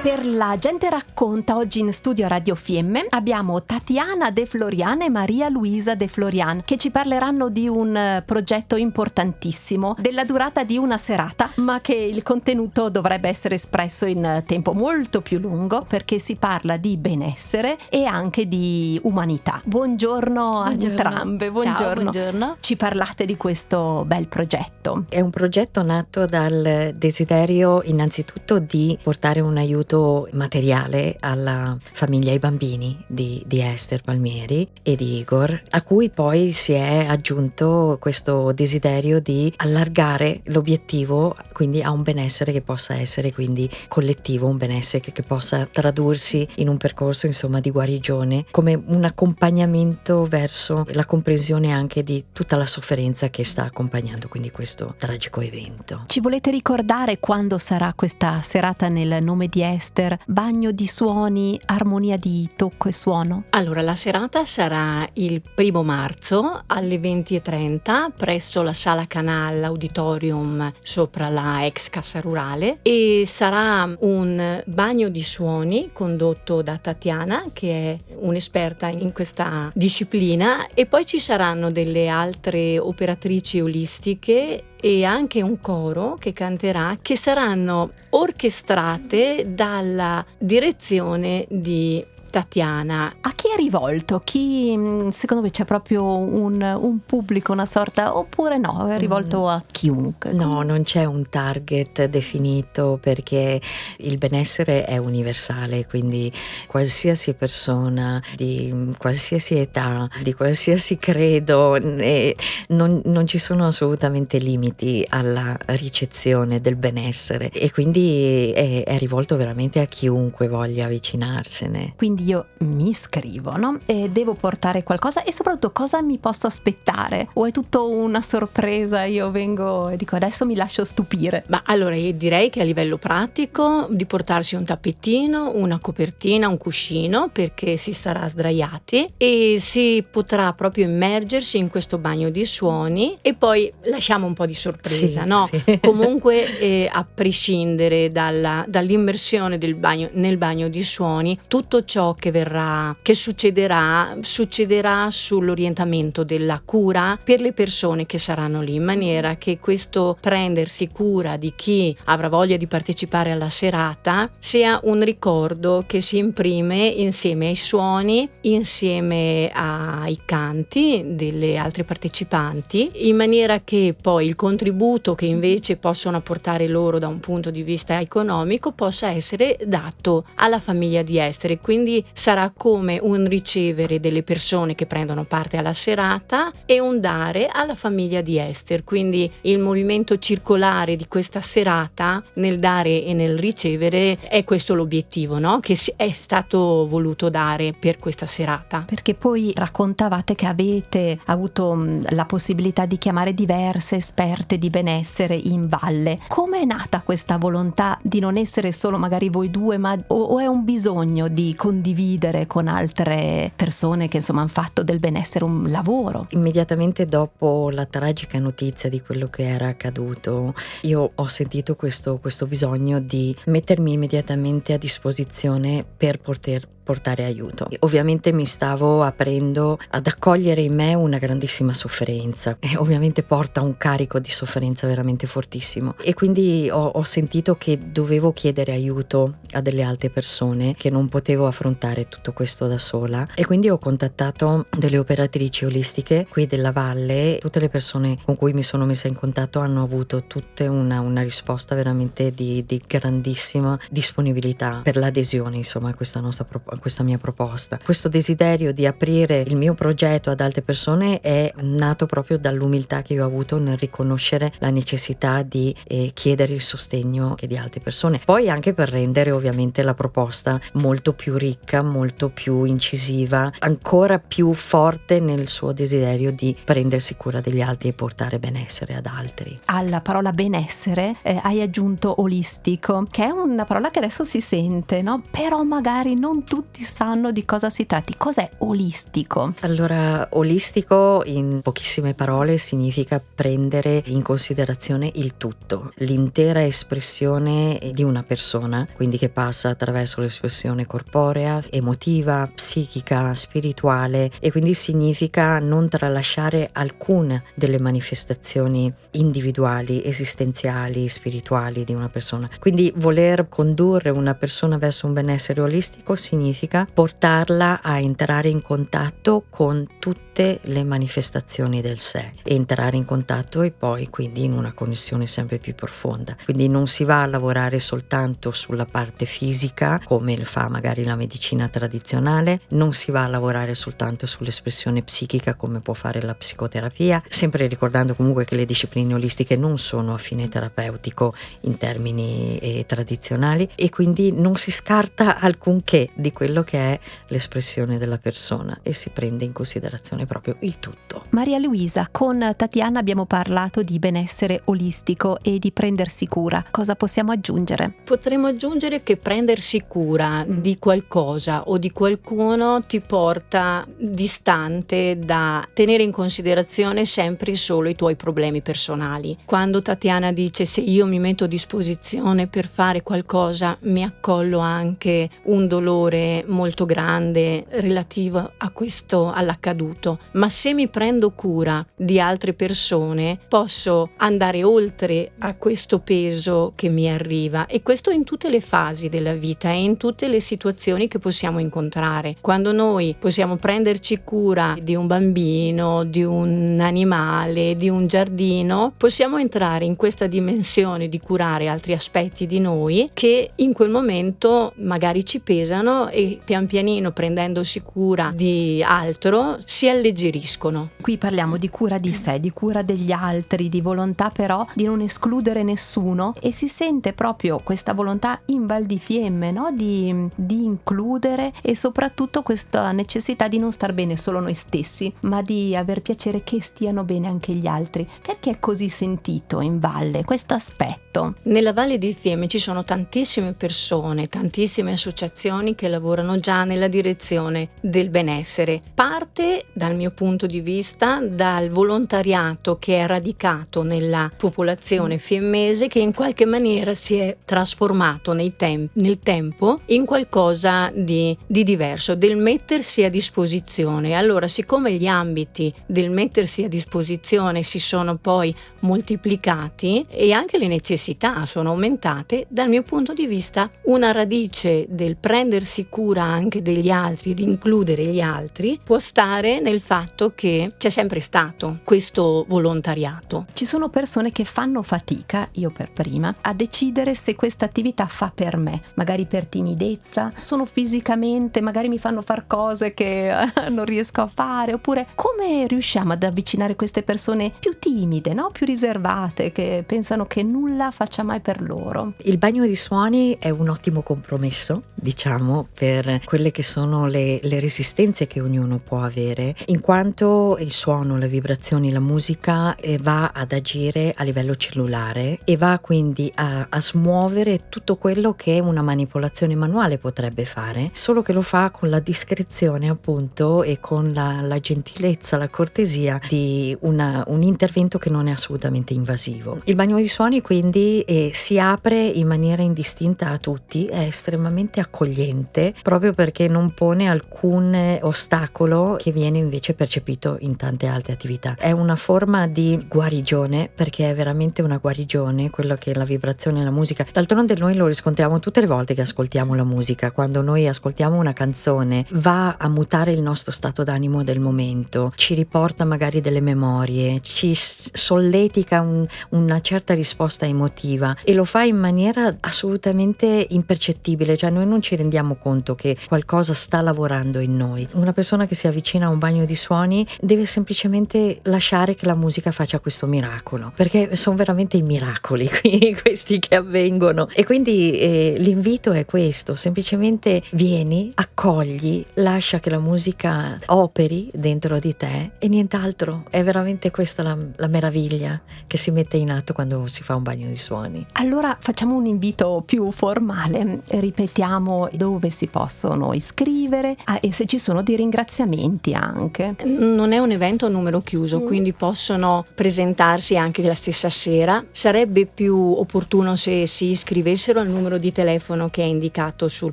Per la gente racconta oggi in studio Radio Fiemme abbiamo Tatiana De Florian e Maria Luisa De Florian che ci parleranno di un eh, progetto importantissimo della durata di una serata ma che il contenuto dovrebbe essere espresso in tempo molto più lungo perché si parla di benessere e anche di umanità. Buongiorno, a entrambe, buongiorno. Ciao, buongiorno. Ci parlate di questo bel progetto. È un progetto nato dal desiderio innanzitutto di portare un aiuto aiuto materiale alla famiglia e ai bambini di, di Esther Palmieri e di Igor, a cui poi si è aggiunto questo desiderio di allargare l'obiettivo quindi a un benessere che possa essere quindi collettivo, un benessere che, che possa tradursi in un percorso insomma di guarigione come un accompagnamento verso la comprensione anche di tutta la sofferenza che sta accompagnando quindi questo tragico evento. Ci volete ricordare quando sarà questa serata nel nome di Esther? Esther, bagno di suoni, armonia di tocco e suono? Allora, la serata sarà il primo marzo alle 20.30 presso la Sala Canal Auditorium sopra la ex Cassa Rurale e sarà un bagno di suoni condotto da Tatiana che è un'esperta in questa disciplina e poi ci saranno delle altre operatrici olistiche e anche un coro che canterà che saranno orchestrate dalla direzione di Tatiana. A chi è rivolto? Chi mm, secondo me c'è proprio un, un pubblico, una sorta, oppure no, è rivolto mm. a chiunque? No, non c'è un target definito perché il benessere è universale, quindi qualsiasi persona di qualsiasi età, di qualsiasi credo, non, non ci sono assolutamente limiti alla ricezione del benessere e quindi è, è rivolto veramente a chiunque voglia avvicinarsene. Quindi quindi io mi iscrivo, no? E devo portare qualcosa e soprattutto cosa mi posso aspettare? O è tutto una sorpresa, io vengo e dico adesso mi lascio stupire? Ma allora io direi che a livello pratico di portarsi un tappetino, una copertina, un cuscino perché si sarà sdraiati e si potrà proprio immergersi in questo bagno di suoni e poi lasciamo un po' di sorpresa, sì, no? Sì. Comunque eh, a prescindere dalla, dall'immersione del bagno, nel bagno di suoni, tutto ciò che verrà, che succederà, succederà sull'orientamento della cura per le persone che saranno lì, in maniera che questo prendersi cura di chi avrà voglia di partecipare alla serata sia un ricordo che si imprime insieme ai suoni, insieme ai canti delle altre partecipanti, in maniera che poi il contributo che invece possono apportare loro da un punto di vista economico possa essere dato alla famiglia di essere. Quindi sarà come un ricevere delle persone che prendono parte alla serata e un dare alla famiglia di Esther. Quindi il movimento circolare di questa serata nel dare e nel ricevere è questo l'obiettivo no? che è stato voluto dare per questa serata. Perché poi raccontavate che avete avuto la possibilità di chiamare diverse esperte di benessere in valle. Come è nata questa volontà di non essere solo magari voi due, ma o, è un bisogno di condividere? Condividere con altre persone che insomma hanno fatto del benessere un lavoro. Immediatamente dopo la tragica notizia di quello che era accaduto, io ho sentito questo, questo bisogno di mettermi immediatamente a disposizione per poter portare aiuto. Ovviamente mi stavo aprendo ad accogliere in me una grandissima sofferenza. E ovviamente porta un carico di sofferenza veramente fortissimo. E quindi ho, ho sentito che dovevo chiedere aiuto a delle altre persone che non potevo affrontare tutto questo da sola. E quindi ho contattato delle operatrici olistiche qui della valle, tutte le persone con cui mi sono messa in contatto hanno avuto tutte una, una risposta veramente di, di grandissima disponibilità per l'adesione insomma a questa nostra proposta questa mia proposta. Questo desiderio di aprire il mio progetto ad altre persone è nato proprio dall'umiltà che io ho avuto nel riconoscere la necessità di eh, chiedere il sostegno di altre persone. Poi anche per rendere ovviamente la proposta molto più ricca, molto più incisiva, ancora più forte nel suo desiderio di prendersi cura degli altri e portare benessere ad altri. Alla parola benessere eh, hai aggiunto olistico, che è una parola che adesso si sente, no? Però magari non tutti tutti sanno di cosa si tratti. Cos'è olistico? Allora, olistico in pochissime parole significa prendere in considerazione il tutto, l'intera espressione di una persona, quindi che passa attraverso l'espressione corporea, emotiva, psichica, spirituale e quindi significa non tralasciare alcuna delle manifestazioni individuali, esistenziali, spirituali di una persona. Quindi voler condurre una persona verso un benessere olistico significa portarla a entrare in contatto con tutte le manifestazioni del sé, entrare in contatto e poi quindi in una connessione sempre più profonda. Quindi non si va a lavorare soltanto sulla parte fisica come fa magari la medicina tradizionale, non si va a lavorare soltanto sull'espressione psichica come può fare la psicoterapia, sempre ricordando comunque che le discipline olistiche non sono a fine terapeutico in termini eh, tradizionali e quindi non si scarta alcunché di quello che è l'espressione della persona e si prende in considerazione proprio il tutto. Maria Luisa, con Tatiana abbiamo parlato di benessere olistico e di prendersi cura. Cosa possiamo aggiungere? Potremmo aggiungere che prendersi cura di qualcosa o di qualcuno ti porta distante da tenere in considerazione sempre solo i tuoi problemi personali. Quando Tatiana dice se io mi metto a disposizione per fare qualcosa mi accollo anche un dolore molto grande relativo a questo all'accaduto, ma se mi prendo cura di altre persone posso andare oltre a questo peso che mi arriva e questo in tutte le fasi della vita e in tutte le situazioni che possiamo incontrare. Quando noi possiamo prenderci cura di un bambino, di un animale, di un giardino, possiamo entrare in questa dimensione di curare altri aspetti di noi che in quel momento magari ci pesano e pian pianino prendendosi cura di altro si alleggeriscono. Qui parliamo di cura di sé, di cura degli altri, di volontà però di non escludere nessuno e si sente proprio questa volontà in Val di Fiemme, no? di, di includere e soprattutto questa necessità di non star bene solo noi stessi, ma di aver piacere che stiano bene anche gli altri. Perché è così sentito in valle questo aspetto? Nella Valle di Fiemme ci sono tantissime persone, tantissime associazioni che lavorano già nella direzione del benessere. Parte, dal mio punto di vista, dal volontariato che è radicato nella popolazione fiemmese che in qualche maniera si è trasformato tem- nel tempo in qualcosa di, di diverso, del mettersi a disposizione. Allora, siccome gli ambiti del mettersi a disposizione si sono poi moltiplicati e anche le necessità sono aumentate, dal mio punto di vista una radice del prendersi cura anche degli altri, di includere gli altri, può stare nel fatto che c'è sempre stato questo volontariato. Ci sono persone che fanno fatica, io per prima, a decidere se questa attività fa per me, magari per timidezza, sono fisicamente, magari mi fanno fare cose che non riesco a fare, oppure come riusciamo ad avvicinare queste persone più timide, no? più riservate, che pensano che nulla faccia mai per loro. Il bagno di suoni è un ottimo compromesso, diciamo, per quelle che sono le, le resistenze che ognuno può avere, in quanto il suono, le vibrazioni, la musica eh, va ad agire a livello cellulare e va quindi a, a smuovere tutto quello che una manipolazione manuale potrebbe fare, solo che lo fa con la discrezione appunto e con la, la gentilezza, la cortesia di una, un intervento che non è assolutamente invasivo. Il bagno di suoni quindi eh, si apre in maniera indistinta a tutti, è estremamente accogliente proprio perché non pone alcun ostacolo che viene invece percepito in tante altre attività. È una forma di guarigione perché è veramente una guarigione quello che è la vibrazione e la musica. D'altronde noi lo riscontriamo tutte le volte che ascoltiamo la musica, quando noi ascoltiamo una canzone va a mutare il nostro stato d'animo del momento, ci riporta magari delle memorie, ci solletica un, una certa risposta emotiva e lo fa in maniera assolutamente impercettibile, cioè noi non ci rendiamo conto che qualcosa sta lavorando in noi. Una persona che si avvicina a un bagno di suoni deve semplicemente lasciare che la musica faccia questo miracolo, perché sono veramente i miracoli questi che avvengono. E quindi eh, l'invito è questo, semplicemente vieni, accogli, lascia che la musica operi dentro di te e nient'altro. È veramente questa la, la meraviglia che si mette in atto quando si fa un bagno di suoni. Allora facciamo un invito più formale, ripetiamo dove si possono iscrivere ah, e se ci sono dei ringraziamenti anche. Non è un evento a numero chiuso, mm. quindi possono presentarsi anche la stessa sera. Sarebbe più opportuno se si iscrivessero al numero di telefono che è indicato sul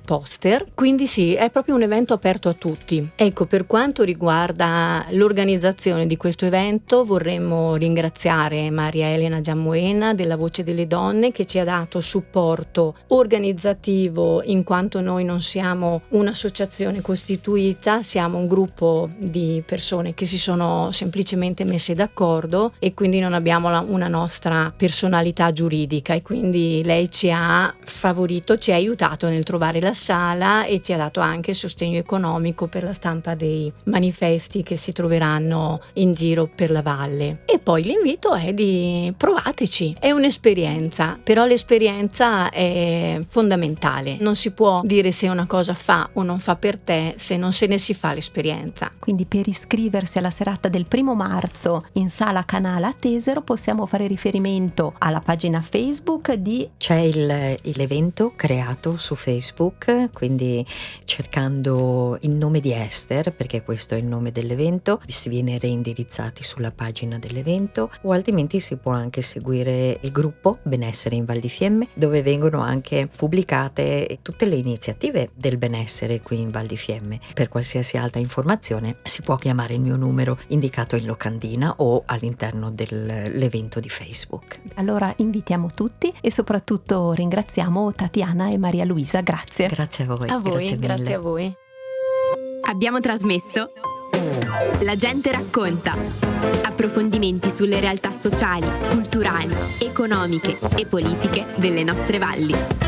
poster. Quindi sì, è proprio un evento aperto a tutti. Ecco, per quanto riguarda l'organizzazione di questo evento, vorremmo ringraziare Maria Elena Giammoena della Voce delle Donne che ci ha dato supporto organizzativo in quanto noi non siamo un'associazione costituita, siamo un gruppo di persone che si sono semplicemente messe d'accordo e quindi non abbiamo la, una nostra personalità giuridica e quindi lei ci ha favorito, ci ha aiutato nel trovare la sala e ci ha dato anche sostegno economico per la stampa dei manifesti che si troveranno in giro per la valle. E poi l'invito è di provateci, è un'esperienza, però l'esperienza è fondamentale, non si può dire se una cosa fa o non fa per te se non se ne si fa l'esperienza. Quindi per iscriversi alla serata del primo marzo in sala Canale a Tesero possiamo fare riferimento alla pagina Facebook di... C'è il, l'evento creato su Facebook, quindi cercando il nome di Esther, perché questo è il nome dell'evento, si viene reindirizzati sulla pagina dell'evento o altrimenti si può anche seguire il gruppo Benessere in Val di Fiemme, dove vengono anche pubblicate tutte le iniziative del benessere qui in Val di Fiemme. Per qualsiasi altra informazione si può chiamare il mio numero indicato in locandina o all'interno dell'evento di Facebook. Allora invitiamo tutti e soprattutto ringraziamo Tatiana e Maria Luisa. Grazie. Grazie a voi. A voi, grazie, grazie a voi. Abbiamo trasmesso La gente racconta. Approfondimenti sulle realtà sociali, culturali, economiche e politiche delle nostre valli.